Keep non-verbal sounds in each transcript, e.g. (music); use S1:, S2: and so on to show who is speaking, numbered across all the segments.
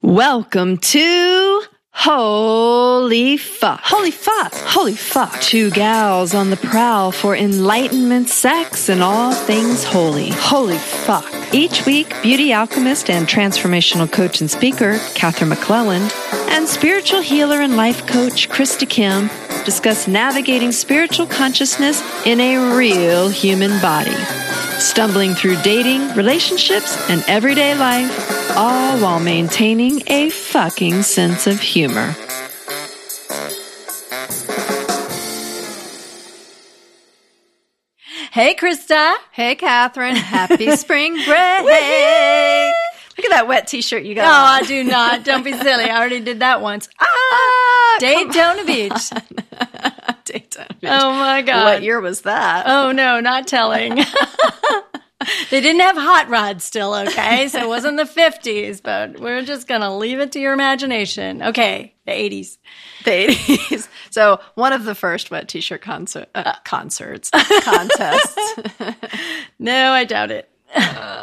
S1: Welcome to Holy Fuck. Holy Fuck. Holy Fuck. Two gals on the prowl for enlightenment, sex, and all things holy. Holy Fuck. Each week, beauty alchemist and transformational coach and speaker, Katherine McClelland, and spiritual healer and life coach, Krista Kim, discuss navigating spiritual consciousness in a real human body. Stumbling through dating, relationships, and everyday life all while maintaining a fucking sense of humor.
S2: Hey, Krista.
S1: Hey, Katherine. Happy (laughs) spring break. Look at that wet t-shirt you got.
S2: No, I do not. Don't be silly. I already did that once. Ah, Daytona Beach. (laughs)
S1: Beach. (laughs)
S2: Oh my God.
S1: What year was that?
S2: Oh no, not telling. (laughs) they didn't have hot rods still, okay? So it wasn't the 50s, but we're just going to leave it to your imagination. Okay, the 80s.
S1: The 80s. (laughs) So one of the first wet t-shirt concert, uh, concerts, contests.
S2: no, I doubt it.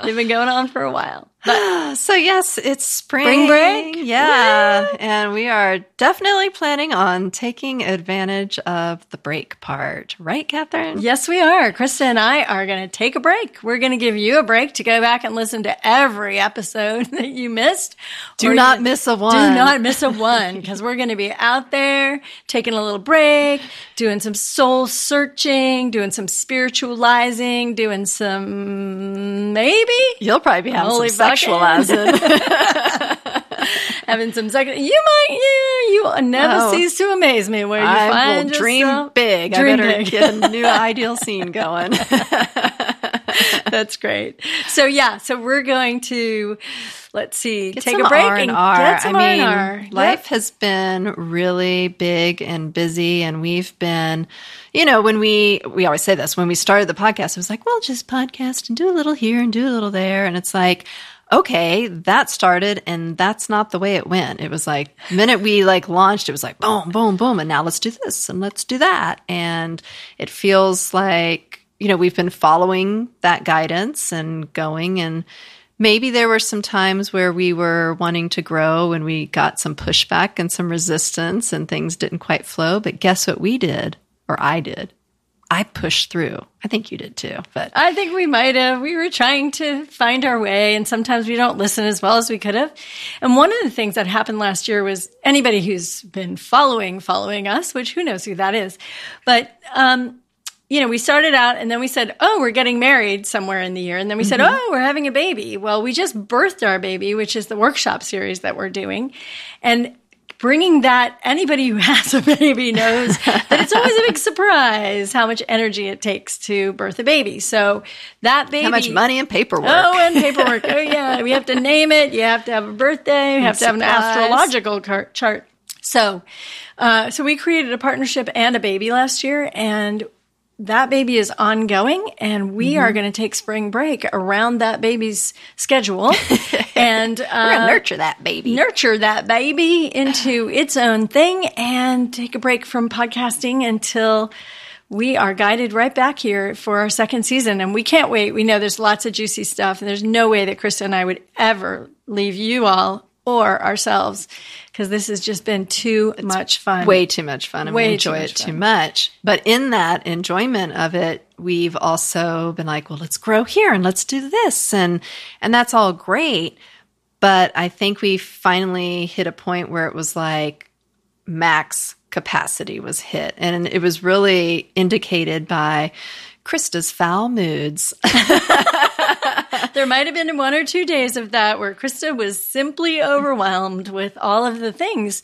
S2: They've been going on for a while. (gasps)
S1: so yes, it's spring.
S2: Spring break?
S1: Yeah. And we are definitely planning on taking advantage of the break part. Right, Katherine?
S2: Yes, we are. Krista and I are going to take a break. We're going to give you a break to go back and listen to every episode (laughs) that you missed.
S1: Do not miss a one.
S2: Do not miss a one because we're going to be out there taking a little break, doing some soul searching, doing some spiritualizing, doing some maybe
S1: You'll probably be having
S2: Holy
S1: some sexualizing. (laughs)
S2: having some second. You might, you, you never
S1: Oh.
S2: cease to amaze me where you
S1: I will
S2: find
S1: dream
S2: yourself-
S1: big.
S2: Dream
S1: I better
S2: big.
S1: get a new (laughs) ideal scene going. (laughs)
S2: That's great. So yeah, so we're going to let's see,
S1: Get
S2: take a break
S1: R
S2: and get some
S1: I mean,
S2: R&R. Yep.
S1: life has been really big and busy, and we've been, you know, when we we always say this when we started the podcast, it was like, well, just podcast and do a little here and do a little there, and it's like. Okay, that started and that's not the way it went. It was like minute we like launched, it was like boom, boom, boom, and now let's do this and let's do that. And it feels like, you know, we've been following that guidance and going and maybe there were some times where we were wanting to grow and we got some pushback and some resistance and things didn't quite flow. But guess what we did, or I did? I pushed through. I think you did too, but
S2: I think we might have. We were trying to find our way, and sometimes we don't listen as well as we could have. And one of the things that happened last year was anybody who's been following, following us, which who knows who that is, but, um, you know, we started out and then we said, Oh, we're getting married somewhere in the year. And then we said, Oh, we're having a baby. Well, we just birthed our baby, which is the workshop series that we're doing. And bringing that, anybody who has a baby knows that it's always a big surprise how much energy it takes to birth a baby. So that baby.
S1: how much money and paperwork?
S2: Oh, and paperwork. oh, yeah. We have to name it. You have to have a birthday. You have to have an astrological chart. So, uh, so we created a partnership and a baby last year, and that baby is ongoing, and we
S1: Mm-hmm.
S2: are going to take spring break around that baby's schedule, (laughs) and uh,
S1: nurture that baby.
S2: nurture that baby into (sighs) its own thing, and take a break from podcasting until. We are guided right back here for our second season, and we can't wait. We know there's lots of juicy stuff, and there's no way that Krista and I would ever leave you all or ourselves because this has just been too much fun.
S1: way too much fun and
S2: Way
S1: we enjoy
S2: much
S1: it too much. But in that enjoyment of it, we've also been like, well, let's grow here and let's do this. And, and that's all great. But I think we finally hit a point where it was like max capacity was hit. And it was really indicated by Krista's foul moods. (laughs)
S2: There might have been one or two days of that where Krista was simply overwhelmed with all of the things.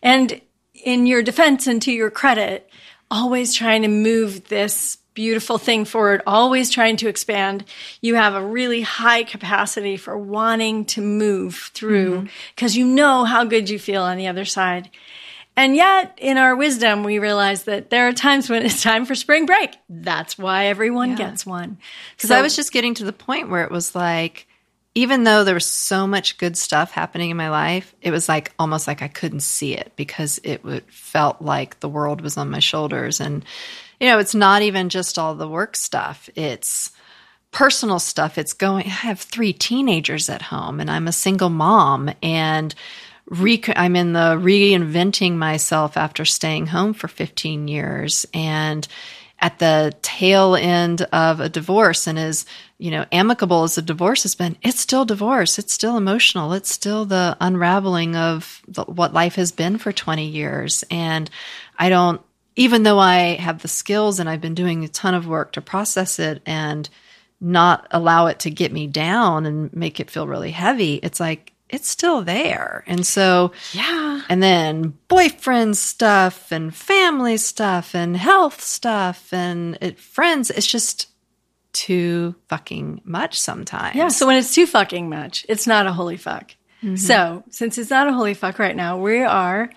S2: And in your defense and to your credit, always trying to move this beautiful thing forward, always trying to expand. You have a really high capacity for wanting to move through mm-hmm. because you know how good you feel on the other side. And yet, in our wisdom, we realize that there are times when it's time for spring break. That's why everyone gets one.
S1: Because I was just getting to the point where it was like, even though there was so much good stuff happening in my life, it was like almost like I couldn't see it because it would, felt like the world was on my shoulders. And, you know, it's not even just all the work stuff, it's personal stuff, it's going, I have three teenagers at home and I'm a single mom and re- I'm in the reinventing myself after staying home for 15 years. And at the tail end of a divorce and as you know amicable as a divorce has been it's still divorce. It's still emotional. It's still the unraveling of the, what life has been for 20 years. And i don't even though i have the skills and i've been doing a ton of work to process it and not allow it to get me down and make it feel really heavy it's like it's still there. And so,
S2: Yeah.
S1: and then boyfriend stuff and family stuff and health stuff and it, friends, it's just too fucking much sometimes.
S2: Yeah. So when it's too fucking much, it's not a holy fuck. Mm-hmm. So since it's not a holy fuck right now, we are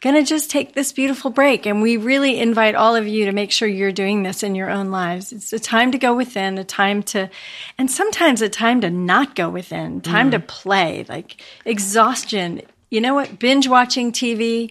S2: going to just take this beautiful break. And we really invite all of you to make sure you're doing this in your own lives. It's a time to go within, a time to, and sometimes a time to not go within, time to mm. play, like exhaustion. You know what? Binge watching TV.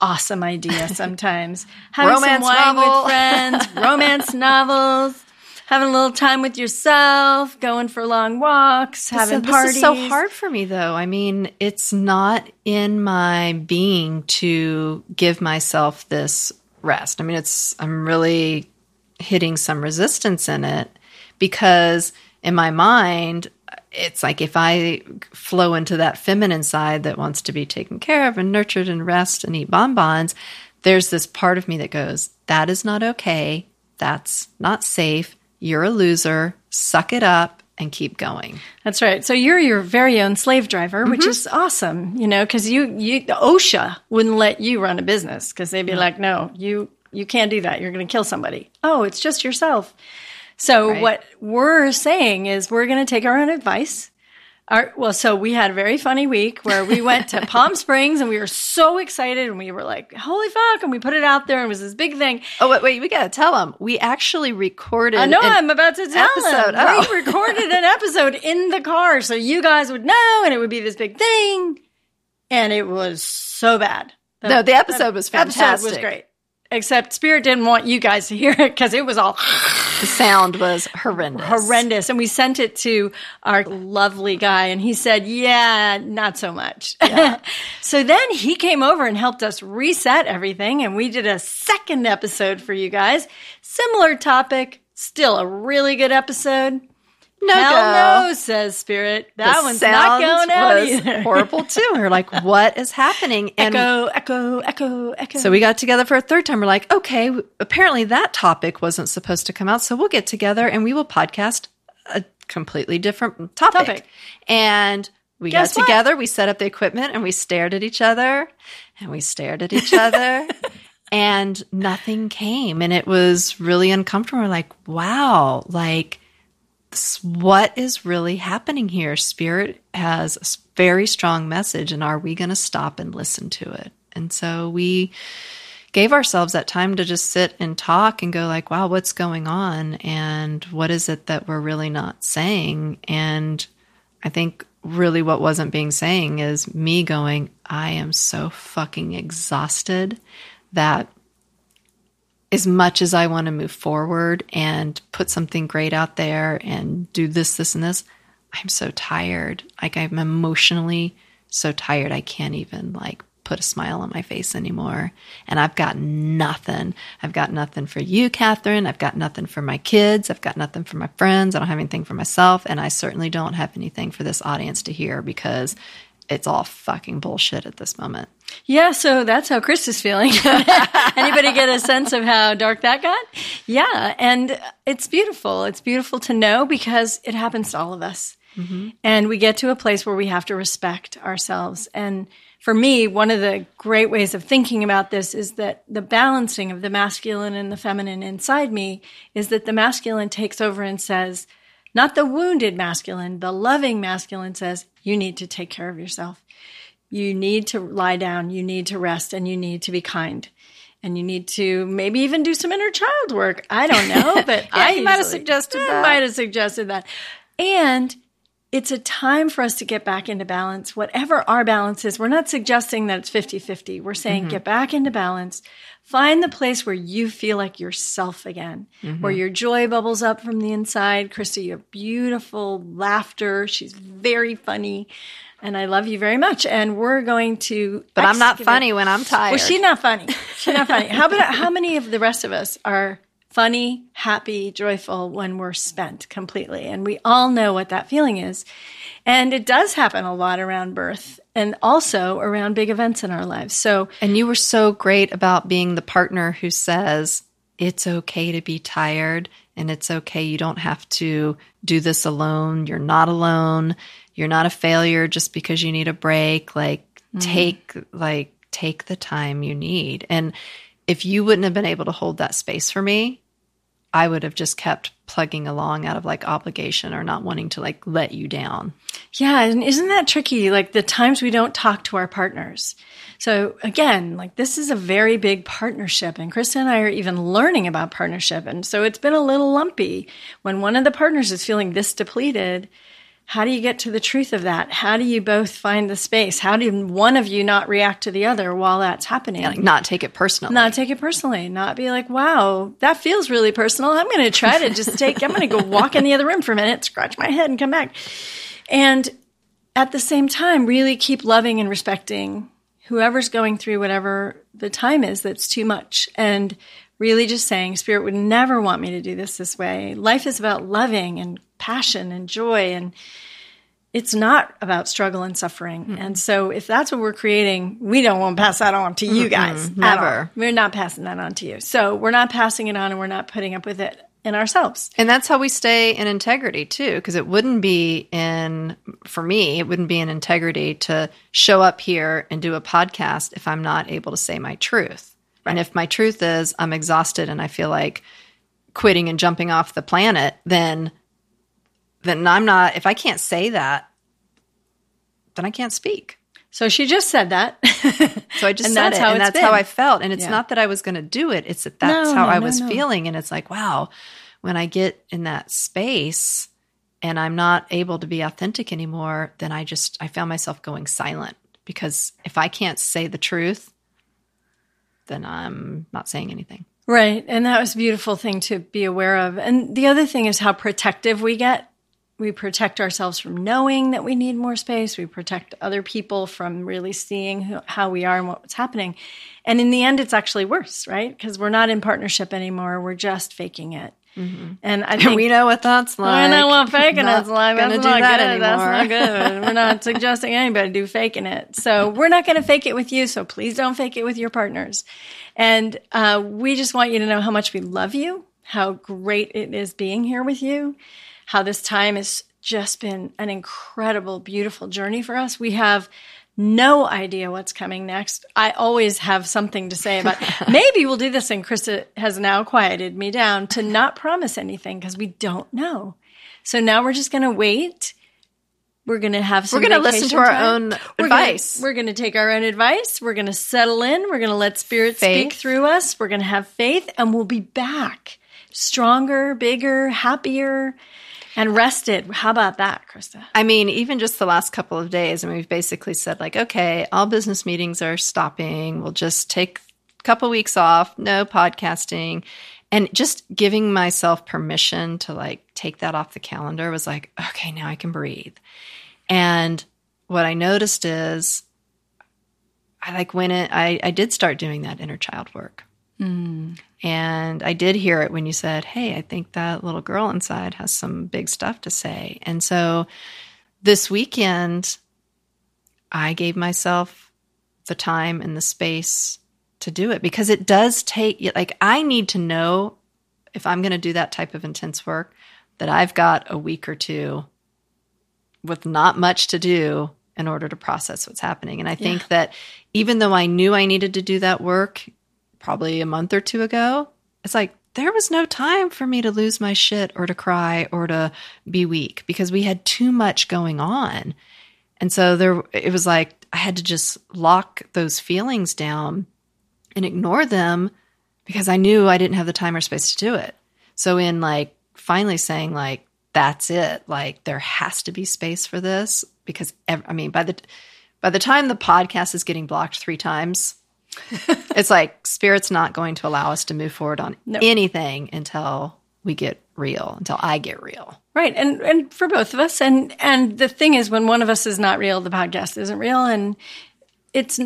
S2: Awesome idea sometimes. (laughs) Having
S1: Romance
S2: some wine
S1: novel.
S2: with friends, romance (laughs) novels, having a little time with yourself, going for long walks, having parties.
S1: This is so hard for me, though. I mean, it's not in my being to give myself this rest. I mean, it's I'm really hitting some resistance in it because in my mind, it's like if I flow into that feminine side that wants to be taken care of and nurtured and rest and eat bonbons, there's this part of me that goes, that is not okay. That's not safe. You're a loser. Suck it up and keep going.
S2: That's right. So you're your very own slave driver, which
S1: Mm-hmm.
S2: is awesome, you know, because you, you, OSHA wouldn't let you run a business because they'd be like, no, you, you can't do that. You're going to kill somebody. Oh, it's just yourself. So
S1: Right.
S2: what we're saying is we're going to take our own advice. Our, well, so we had a very funny week where we went to (laughs) Palm Springs and we were so excited and we were like, holy fuck. And we put it out there and it was this big thing.
S1: Oh wait, wait, we gotta tell them. We actually recorded.
S2: I know
S1: an
S2: I'm about to tell
S1: episode.
S2: them.
S1: Oh.
S2: We recorded an (laughs) episode in the car so you guys would know and it would be this big thing. And it was so bad.
S1: No, the episode was fantastic.
S2: Episode was great. Except Spirit didn't want you guys to hear it because it was all
S1: The sound was horrendous.
S2: horrendous. And we sent it to our lovely guy and he said, yeah, not so much. (laughs) so then he came over and helped us reset everything. And we did a second episode for you guys. Similar topic, still a really good episode.
S1: No
S2: Hell
S1: go.
S2: no, says Spirit. That
S1: The
S2: one's not going out either. (laughs)
S1: horrible too. We are like, what is happening? And
S2: echo, echo, echo, echo.
S1: so we got together for a third time. We're like, okay, apparently that topic wasn't supposed to come out. So we'll get together and we will podcast a completely different topic.
S2: Topic.
S1: And we
S2: Guess
S1: got
S2: what?
S1: together, we set up the equipment and we stared at each other and we stared at each other (laughs) and nothing came. And it was really uncomfortable. We're like, wow, like, what is really happening here? Spirit has a very strong message, and are we going to stop and listen to it? And so we gave ourselves that time to just sit and talk and go like, wow, what's going on? And what is it that we're really not saying? And I think really what wasn't being saying is me going, I am so fucking exhausted that as much as I want to move forward and put something great out there and do this, this, and this, I'm so tired. Like I'm emotionally so tired. I can't even like put a smile on my face anymore. And I've got nothing. I've got nothing for you, Katherine. I've got nothing for my kids. I've got nothing for my friends. I don't have anything for myself. And I certainly don't have anything for this audience to hear because it's all fucking bullshit at this moment.
S2: Yeah, so that's how Chris is feeling. (laughs) Anybody get a sense of how dark that got? Yeah, and it's beautiful. It's beautiful to know because it happens to all of us. Mm-hmm. And we get to a place where we have to respect ourselves. And for me, one of the great ways of thinking about this is that the balancing of the masculine and the feminine inside me is that the masculine takes over and says, not the wounded masculine, the loving masculine says, you need to take care of yourself you need to lie down, you need to rest, and you need to be kind. And you need to maybe even do some inner child work. I don't (laughs) know, but I
S1: might have suggested that.
S2: might have suggested that. And it's a time for us to get back into balance, whatever our balance is. We're not suggesting that it's 50 50. We're saying
S1: Mm-hmm.
S2: get back into balance. Find the place where you feel like yourself again,
S1: Mm-hmm.
S2: where your joy bubbles up from the inside. Krista, you have beautiful laughter. She's very funny. And I love you very much. And we're going to.
S1: But I'm not funny when I'm tired.
S2: Well, she's not funny. She's not funny. How about (laughs) how many of the rest of us are funny, happy, joyful when we're spent completely? And we all know what that feeling is. And it does happen a lot around birth and also around big events in our lives. So
S1: And you were so great about being the partner who says, it's okay to be tired and it's okay. You don't have to do this alone. You're not alone. You're not a failure just because you need a break. Like, mm. take, like, take the time you need. And if you wouldn't have been able to hold that space for me, I would have just kept plugging along out of like obligation or not wanting to like let you down.
S2: Yeah, and isn't that tricky? Like the times we don't talk to our partners. So again, like this is a very big partnership, and Krista and I are even learning about partnership, and so it's been a little lumpy when one of the partners is feeling this depleted. How do you get to the truth of that? How do you both find the space? How do one of you not react to the other while that's happening?
S1: Like, not take it personally.
S2: not take it personally, not be like, wow, that feels really personal. I'm going to try to just take, I'm going to go walk in the other room for a minute, scratch my head and come back. And at the same time, really keep loving and respecting whoever's going through whatever the time is that's too much. And really just saying, Spirit would never want me to do this this way. Life is about loving and passion and joy and it's not about struggle and suffering. And so if that's what we're creating, we don't want to pass that on to you guys.
S1: never.
S2: all. We're not passing that on to you. So we're not passing it on and we're not putting up with it in ourselves.
S1: And that's how we stay in integrity too, because it wouldn't be in, for me, it wouldn't be in integrity to show up here and do a podcast if I'm not able to say my truth. And if my truth is I'm exhausted and I feel like quitting and jumping off the planet, then then I'm not if I can't say that, then I can't speak.
S2: So she just said that.
S1: So I (laughs) just
S2: And
S1: said
S2: that's
S1: it,
S2: how
S1: and that's how. I felt. And it's
S2: Yeah.
S1: not that I was going to do it; it's that that's
S2: No,
S1: how
S2: no,
S1: I was
S2: no.
S1: feeling. And it's like, wow, when I get in that space and I'm not able to be authentic anymore, then I just I found myself going silent because if I can't say the truth, then I'm not saying anything.
S2: Right. And that was a beautiful thing to be aware of. And the other thing is how protective we get. We protect ourselves from knowing that we need more space. We protect other people from really seeing who, how we are and what's happening. And in the end, it's actually worse, right? Because we're not in partnership anymore. We're just faking it. And I (laughs) think
S1: we know what that's like.
S2: I know what faking is like. That's
S1: do
S2: not
S1: that
S2: good. That's not good. We're not (laughs) suggesting anybody do faking it. So we're not going to fake it with you. So please don't fake it with your partners. And uh, we just want you to know how much we love you, how great it is being here with you, how this time has just been an incredible, beautiful journey for us. We have no idea what's coming next. I always have something to say about (laughs) maybe we'll do this and Krista has now quieted me down to not promise anything because we don't know. So now we're just going to wait. We're going to have some
S1: We're gonna listen to our
S2: time.
S1: own
S2: We're
S1: advice.
S2: Gonna, we're going to take our own advice. We're going to settle in. We're going to let spirit speak through us. We're going to have faith and we'll be back stronger, bigger, happier, and rested. How about that, Krista?
S1: I mean, even just the last couple of days, I and we've basically said, like, okay, all business meetings are stopping. We'll just take a couple weeks off, no podcasting. And just giving myself permission to like take that off the calendar was like, okay, now I can breathe. And what I noticed is I like when it, I, I did start doing that inner child work. Hmm. And I did hear it when you said, Hey, I think that little girl inside has some big stuff to say. And so this weekend, I gave myself the time and the space to do it because it does take, like, I need to know if I'm going to do that type of intense work that I've got a week or two with not much to do in order to process what's happening. And I think that even though I knew I needed to do that work probably a month or two ago, it's like there was no time for me to lose my shit or to cry or to be weak because we had too much going on. And so there it was like I had to just lock those feelings down and ignore them because I knew I didn't have the time or space to do it. So in like finally saying like that's it. Like there has to be space for this because ev- I mean by the by the time the podcast is getting blocked 3 times (laughs) it's like spirit's not going to allow us to move forward on
S2: No.
S1: anything until we get real, until I get real.
S2: Right. And and for both of us and and the thing is when one of us is not real, the podcast isn't real and it's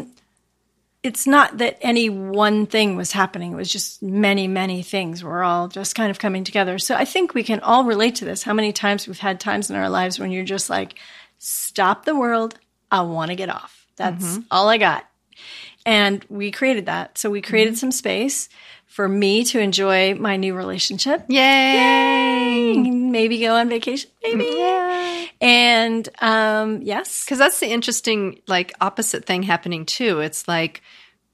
S2: it's not that any one thing was happening. It was just many, many things were all just kind of coming together. So I think we can all relate to this. How many times we've had times in our lives when you're just like, stop the world. I want to get off. That's mm-hmm. all I got. And we created that. So we created some space for me to enjoy my new relationship.
S1: Yay!
S2: Maybe go on vacation. Maybe.
S1: Yeah.
S2: And um, yes.
S1: Because that's the interesting, like, opposite thing happening too. It's like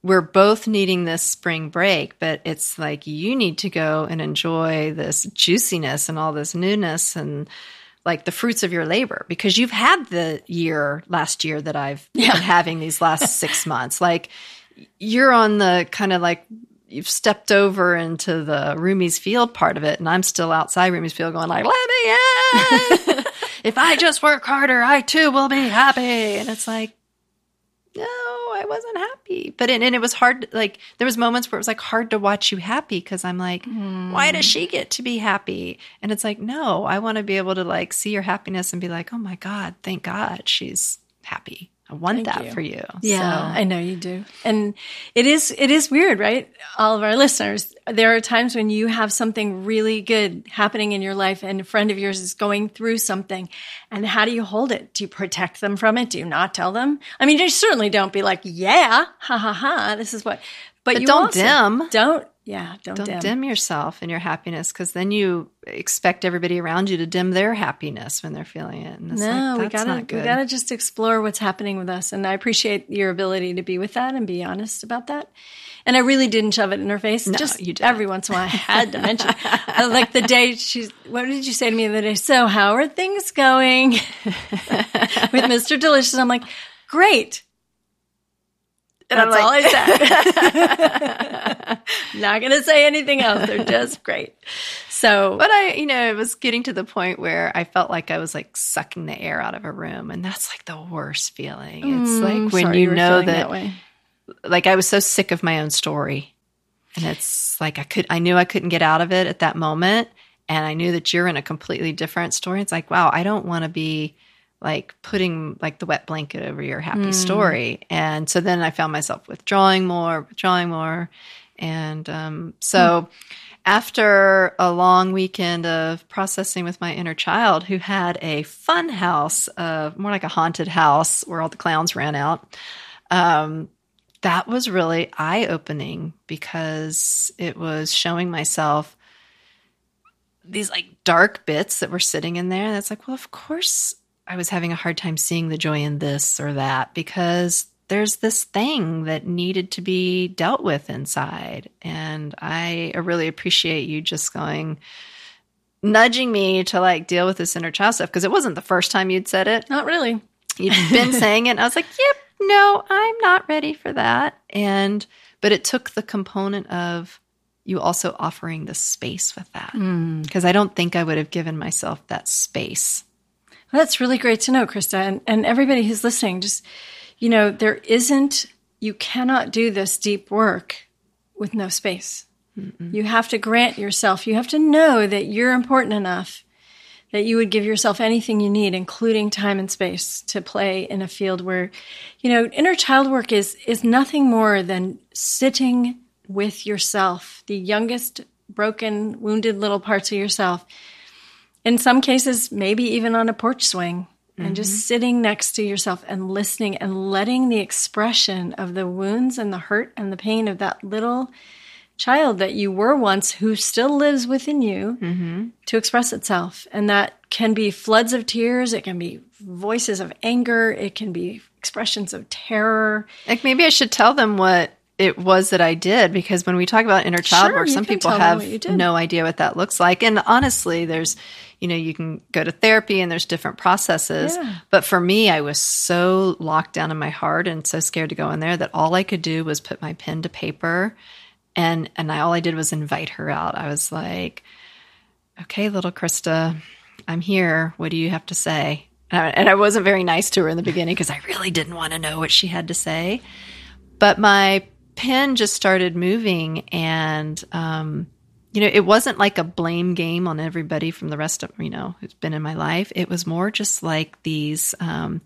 S1: we're both needing this spring break, but it's like you need to go and enjoy this juiciness and all this newness and like the fruits of your labor because you've had the year last year that I've been having these last (laughs) six months. Like, you're on the kind of like you've stepped over into the Rumi's Field part of it, and I'm still outside Rumi's Field going like, "Let me in! (laughs) if I just work harder, I too will be happy." And it's like, no, I wasn't happy. But it, and it was hard. Like there was moments where it was like hard to watch you happy because I'm like, hmm. why does she get to be happy? And it's like, no, I want to be able to like see your happiness and be like, oh my god, thank God she's happy. I want that
S2: you.
S1: for you.
S2: Yeah,
S1: So-
S2: I know you do. And it is it is weird, right? All of our listeners, there are times when you have something really good happening in your life and a friend of yours is going through something. And how do you hold it? Do you protect them from it? Do you not tell them? I mean, you certainly don't be like, "Yeah, ha ha ha, this is what." But,
S1: But don't
S2: also-
S1: dim.
S2: Don't yeah, don't,
S1: don't
S2: dim.
S1: dim. yourself and your happiness because then you expect everybody around you to dim their happiness when they're feeling it. And
S2: No,
S1: like,
S2: we gotta we gotta just explore what's happening with us, and I appreciate your ability to be with that and be honest about that. And I really didn't shove it in her face. just
S1: you didn't.
S2: every once in a while, I had to mention. Uh, like the day she's. What did you say to me the other day? So how are things going (laughs) with Mister Delicious? I'm like, great.
S1: And
S2: That's all I said. (laughs) Not going to say anything else. They're just (laughs) great. So,
S1: But I, you know, it was getting to the point where I felt like I was like sucking the air out of a room, and that's like the worst feeling. It's like when
S2: Mm,
S1: you know that,
S2: way.
S1: like, I was so sick of my own story, and it's like I could, I knew I couldn't get out of it at that moment, and I knew that you're in a completely different story. It's like, wow, I don't want to be like putting like the wet blanket over your happy story, and so then I found myself withdrawing more, withdrawing more, and um, so after a long weekend of processing with my inner child who had a fun house, uh, more like a haunted house where all the clowns ran out, um, that was really eye opening because it was showing myself these like dark bits that were sitting in there. And it's like, well, of course I was having a hard time seeing the joy in this or that because there's this thing that needed to be dealt with inside. And I really appreciate you just going, nudging me to like deal with this inner child stuff because it wasn't the first time you'd said it.
S2: Not really.
S1: You'd been (laughs) saying it. And I was like, yep, no, I'm not ready for that. And, but it took the component of you also offering the space with that hmm. because I don't think I would have given myself that space.
S2: That's really great to know, Krista. And, and everybody who's listening, just, you know, there isn't, you cannot do this deep work with no space. You have to grant yourself, you have to know that you're important enough that you would give yourself anything you need, including time and space to play in a field where, you know, inner child work is, is nothing more than sitting with yourself, the youngest broken, wounded little parts of yourself in some cases, maybe even on a porch swing and just mm-hmm. sitting next to yourself and listening and letting the expression of the wounds and the hurt and the pain of that little child that you were once who still lives within you mm-hmm. to express itself. And that can be floods of tears, it can be voices of anger, it can be expressions of terror.
S1: Like maybe I should tell them what it was that I did because when we talk about inner child
S2: Sure,
S1: work, some people have
S2: what you did.
S1: no idea what that looks like. And honestly, there's, you know, you can go to therapy and there's different processes.
S2: Yeah.
S1: But for me, I was so locked down in my heart and so scared to go in there that all I could do was put my pen to paper and and I all I did was invite her out. I was like, "Okay, little Krista, I'm here. What do you have to say? And I, and I wasn't very nice to her in the beginning because I really didn't want to know what she had to say. But my pen just started moving, and um, you know, it wasn't like a blame game on everybody from the rest of you know who's been in my life. It was more just like these. Um,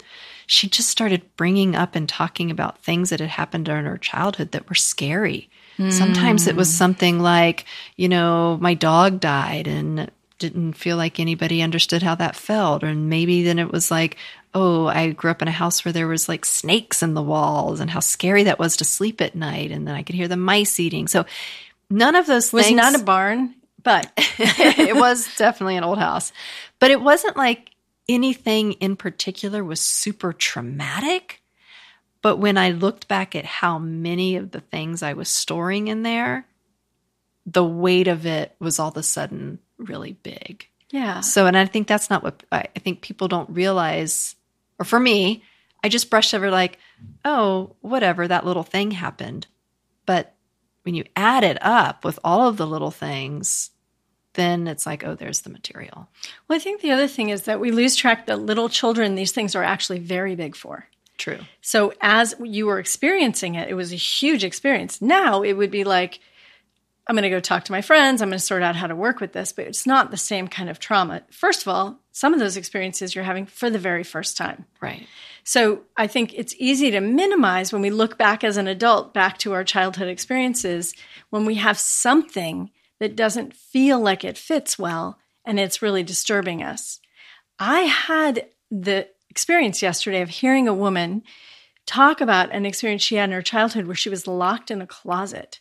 S1: she just started bringing up and talking about things that had happened during her childhood that were scary. Sometimes it was something like, you know, my dog died and didn't feel like anybody understood how that felt. Or maybe then it was like, oh, I grew up in a house where there was like snakes in the walls and how scary that was to sleep at night. And then I could hear the mice eating. So none of those
S2: Was
S1: things.
S2: Was not a barn, but (laughs)
S1: it was definitely an old house. But it wasn't like anything in particular was super traumatic. But when I looked back at how many of the things I was storing in there, the weight of it was all of a sudden really big.
S2: yeah.
S1: So, and I think that's not what I, I think people don't realize, or for me, I just brushed over like, oh, whatever, that little thing happened. But when you add it up with all of the little things, then it's like, oh, there's the material.
S2: Well, I think the other thing is that we lose track that little children, these things are actually very big for.
S1: True.
S2: So as you were experiencing it, it was a huge experience. Now it would be like, I'm going to go talk to my friends. I'm going to sort out how to work with this, but it's not the same kind of trauma. First of all, some of those experiences you're having for the very first time.
S1: Right.
S2: So I think it's easy to minimize when we look back as an adult, back to our childhood experiences, when we have something that doesn't feel like it fits well and it's really disturbing us. I had the experience yesterday of hearing a woman talk about an experience she had in her childhood where she was locked in a closet.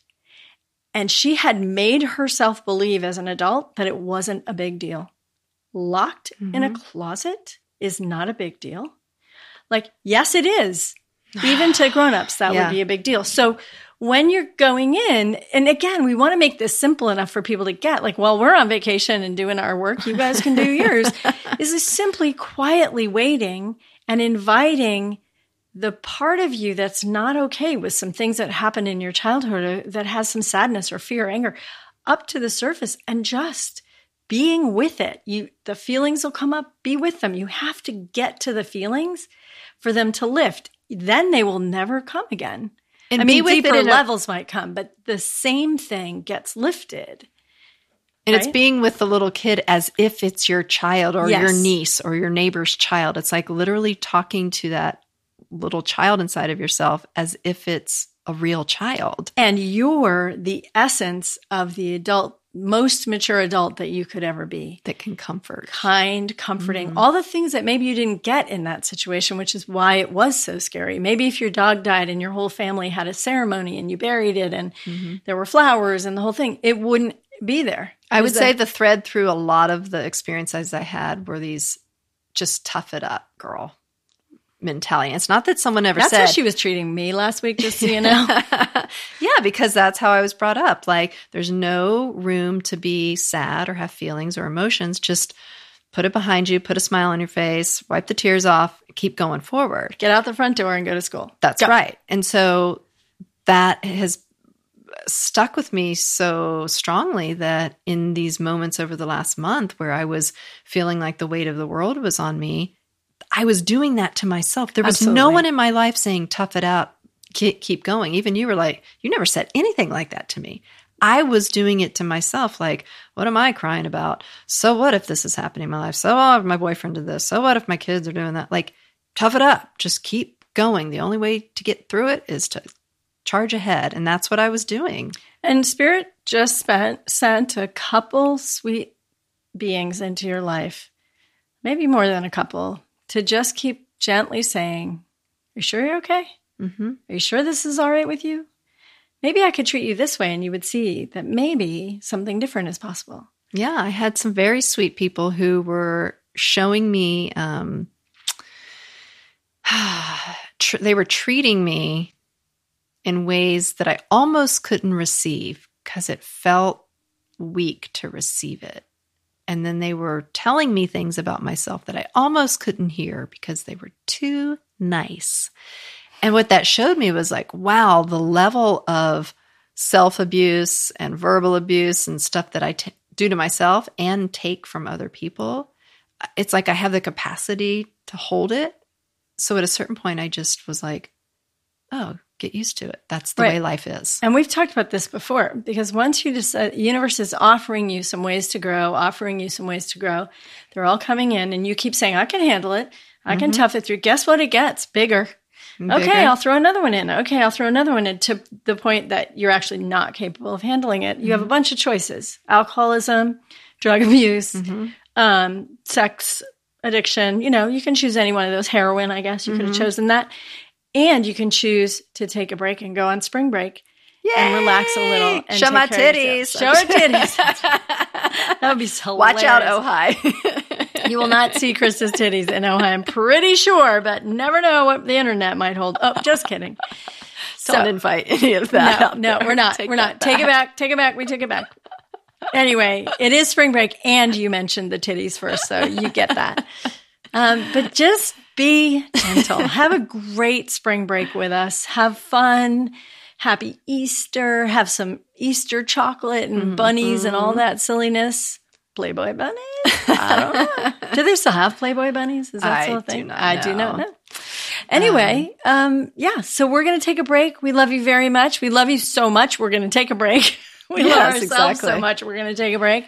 S2: And she had made herself believe as an adult that it wasn't a big deal. Locked in a mm-hmm. closet is not a big deal. Like, yes, it is. Even to (sighs) grown-ups, that
S1: Yeah.
S2: would be a big deal. So when you're going in, and again, we want to make this simple enough for people to get, like, while we're on vacation and doing our work, you guys can do yours, (laughs) is this simply quietly waiting and inviting the part of you that's not okay with some things that happened in your childhood or that has some sadness or fear or anger up to the surface and just being with it. You the feelings will come up, be with them. You have to get to the feelings for them to lift. Then they will never come again.
S1: And
S2: I mean, deeper
S1: in a-
S2: levels might come, but the same thing gets lifted.
S1: And it's being with the little kid as if it's your child or your niece or your neighbor's child. It's like literally talking to that little child inside of yourself as if it's a real child.
S2: And you're the essence of the adult, most mature adult that you could ever be.
S1: that can comfort.
S2: kind, comforting, mm-hmm. all the things that maybe you didn't get in that situation, which is why it was so scary. Maybe if your dog died and your whole family had a ceremony and you buried it and mm-hmm. there were flowers and the whole thing, it wouldn't be there.
S1: I would say
S2: a-
S1: the thread through a lot of the experiences I had were these just tough it up, girl mentality. It's not that someone ever
S2: that's
S1: said
S2: how she was treating me last week, just so you know.
S1: yeah, because that's how I was brought up. Like, there's no room to be sad or have feelings or emotions. Just put it behind you, put a smile on your face, wipe the tears off, keep going forward.
S2: Get out the front door and go to school.
S1: That's
S2: Go.
S1: right. And so that has stuck with me so strongly that in these moments over the last month where I was feeling like the weight of the world was on me, I was doing that to myself. There was no one in my life saying, tough it out, keep, keep going. Even you were like, you never said anything like that to me. I was doing it to myself. Like, what am I crying about? So what if this is happening in my life? So what if my boyfriend did this? So what if my kids are doing that? Like, tough it up. Just keep going. The only way to get through it is to charge ahead. And that's what I was doing.
S2: And Spirit just spent, sent a couple sweet beings into your life, maybe more than a couple, to just keep gently saying, Are you sure you're okay?
S1: Mm-hmm.
S2: Are you sure this is all right with you? Maybe I could treat you this way and you would see that maybe something different is possible.
S1: Yeah, I had some very sweet people who were showing me, um, (sighs) tr- they were treating me in ways that I almost couldn't receive because it felt weak to receive it. And then they were telling me things about myself that I almost couldn't hear because they were too nice. And what that showed me was like, wow, the level of self abuse and verbal abuse and stuff that I t- do to myself and take from other people it's like I have the capacity to hold it. So at a certain point, I just was like, oh, get used to it. That's the
S2: Right.
S1: way life is.
S2: And we've talked about this before because once you decide, the universe is offering you some ways to grow, offering you some ways to grow. They're all coming in, and you keep saying, I can handle it. I can mm-hmm. tough it through. Guess what? It gets bigger. Okay, I'll throw another one in. Okay, I'll throw another one in to the point that you're actually not capable of handling it. You have a mm-hmm. bunch of choices alcoholism, drug abuse, mm-hmm. um, sex addiction. You know, you can choose any one of those. Heroin, I guess you could have chosen that. And you can choose to take a break and go on spring break and relax a little and
S1: Show my titties.
S2: Show our (laughs) titties. that would be so (laughs)
S1: Watch out. Ojai. (laughs)
S2: You will not see Krista's titties in Ojai, I'm pretty sure, but never know what the internet might hold. Oh, just kidding.
S1: So, Don't invite any of that.
S2: No, no, we're not.
S1: Take
S2: we're not. Take it back. Take it back. We took it back. Anyway, it is spring break, and you mentioned the titties first, so you get that. Um, but just be gentle. (laughs) Have a great spring break with us. Have fun. Happy Easter. Have some Easter chocolate and mm-hmm. bunnies and all mm-hmm. that silliness. Playboy bunnies? I don't know. (laughs) do they still have Playboy bunnies? Is that
S1: I
S2: still a thing? I do not
S1: know.
S2: Anyway, um, um, yeah, so we're going to take a break. We love you very much. We love you so much. We're going to take a break. (laughs) We love
S1: Yes,
S2: ourselves so much. We're going to take a break.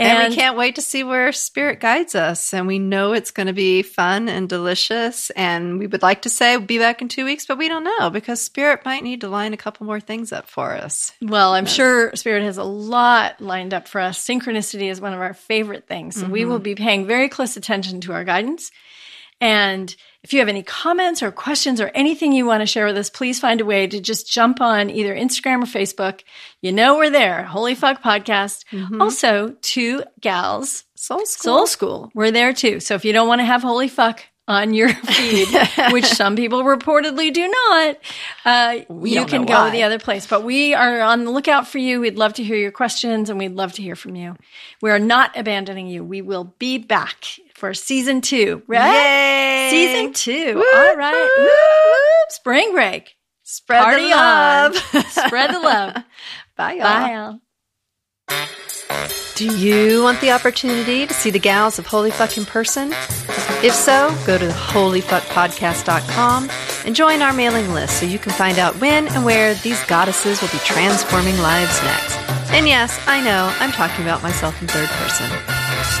S1: And, we can't wait to see where spirit guides us. And we know it's going to be fun and delicious. And we would like to say we'll be back in two weeks, but we don't know because spirit might need to line a couple more things up for us.
S2: Well, I'm sure Spirit has a lot lined up for us. Synchronicity is one of our favorite things. So we mm-hmm. will be paying very close attention to our guidance. And if you have any comments or questions or anything you want to share with us, please find a way to just jump on either Instagram or Facebook. You know we're there. Holy Fuck Podcast. Mm-hmm. Also, two gals,
S1: Soul School.
S2: Soul School. We're there too. So if you don't want to have Holy Fuck on your (laughs) feed, which some people reportedly do not, uh, you can go
S1: why.
S2: the other place. But we are on the lookout for you. We'd love to hear your questions and we'd love to hear from you. We are not abandoning you. We will be back for season two, right?
S1: Yay!
S2: Season two.
S1: Whoop,
S2: All right.
S1: whoop.
S2: Whoop, whoop. Spring break.
S1: Spread
S2: Party
S1: the love. (laughs)
S2: Spread the love. (laughs)
S1: Bye, y'all.
S2: Bye, Al.
S1: Do you want the opportunity to see the gals of Holy Fuck in person? If so, go to holyfuckpodcast.com and join our mailing list so you can find out when and where these goddesses will be transforming lives next. And yes, I know, I'm talking about myself in third person.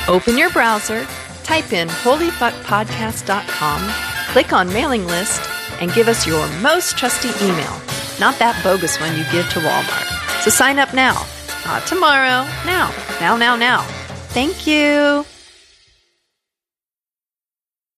S1: Open your browser, type in holyfuckpodcast.com, click on mailing list, and give us your most trusty email, not that bogus one you give to Walmart. So sign up now. Not tomorrow. Now. Now, now, now. Thank you.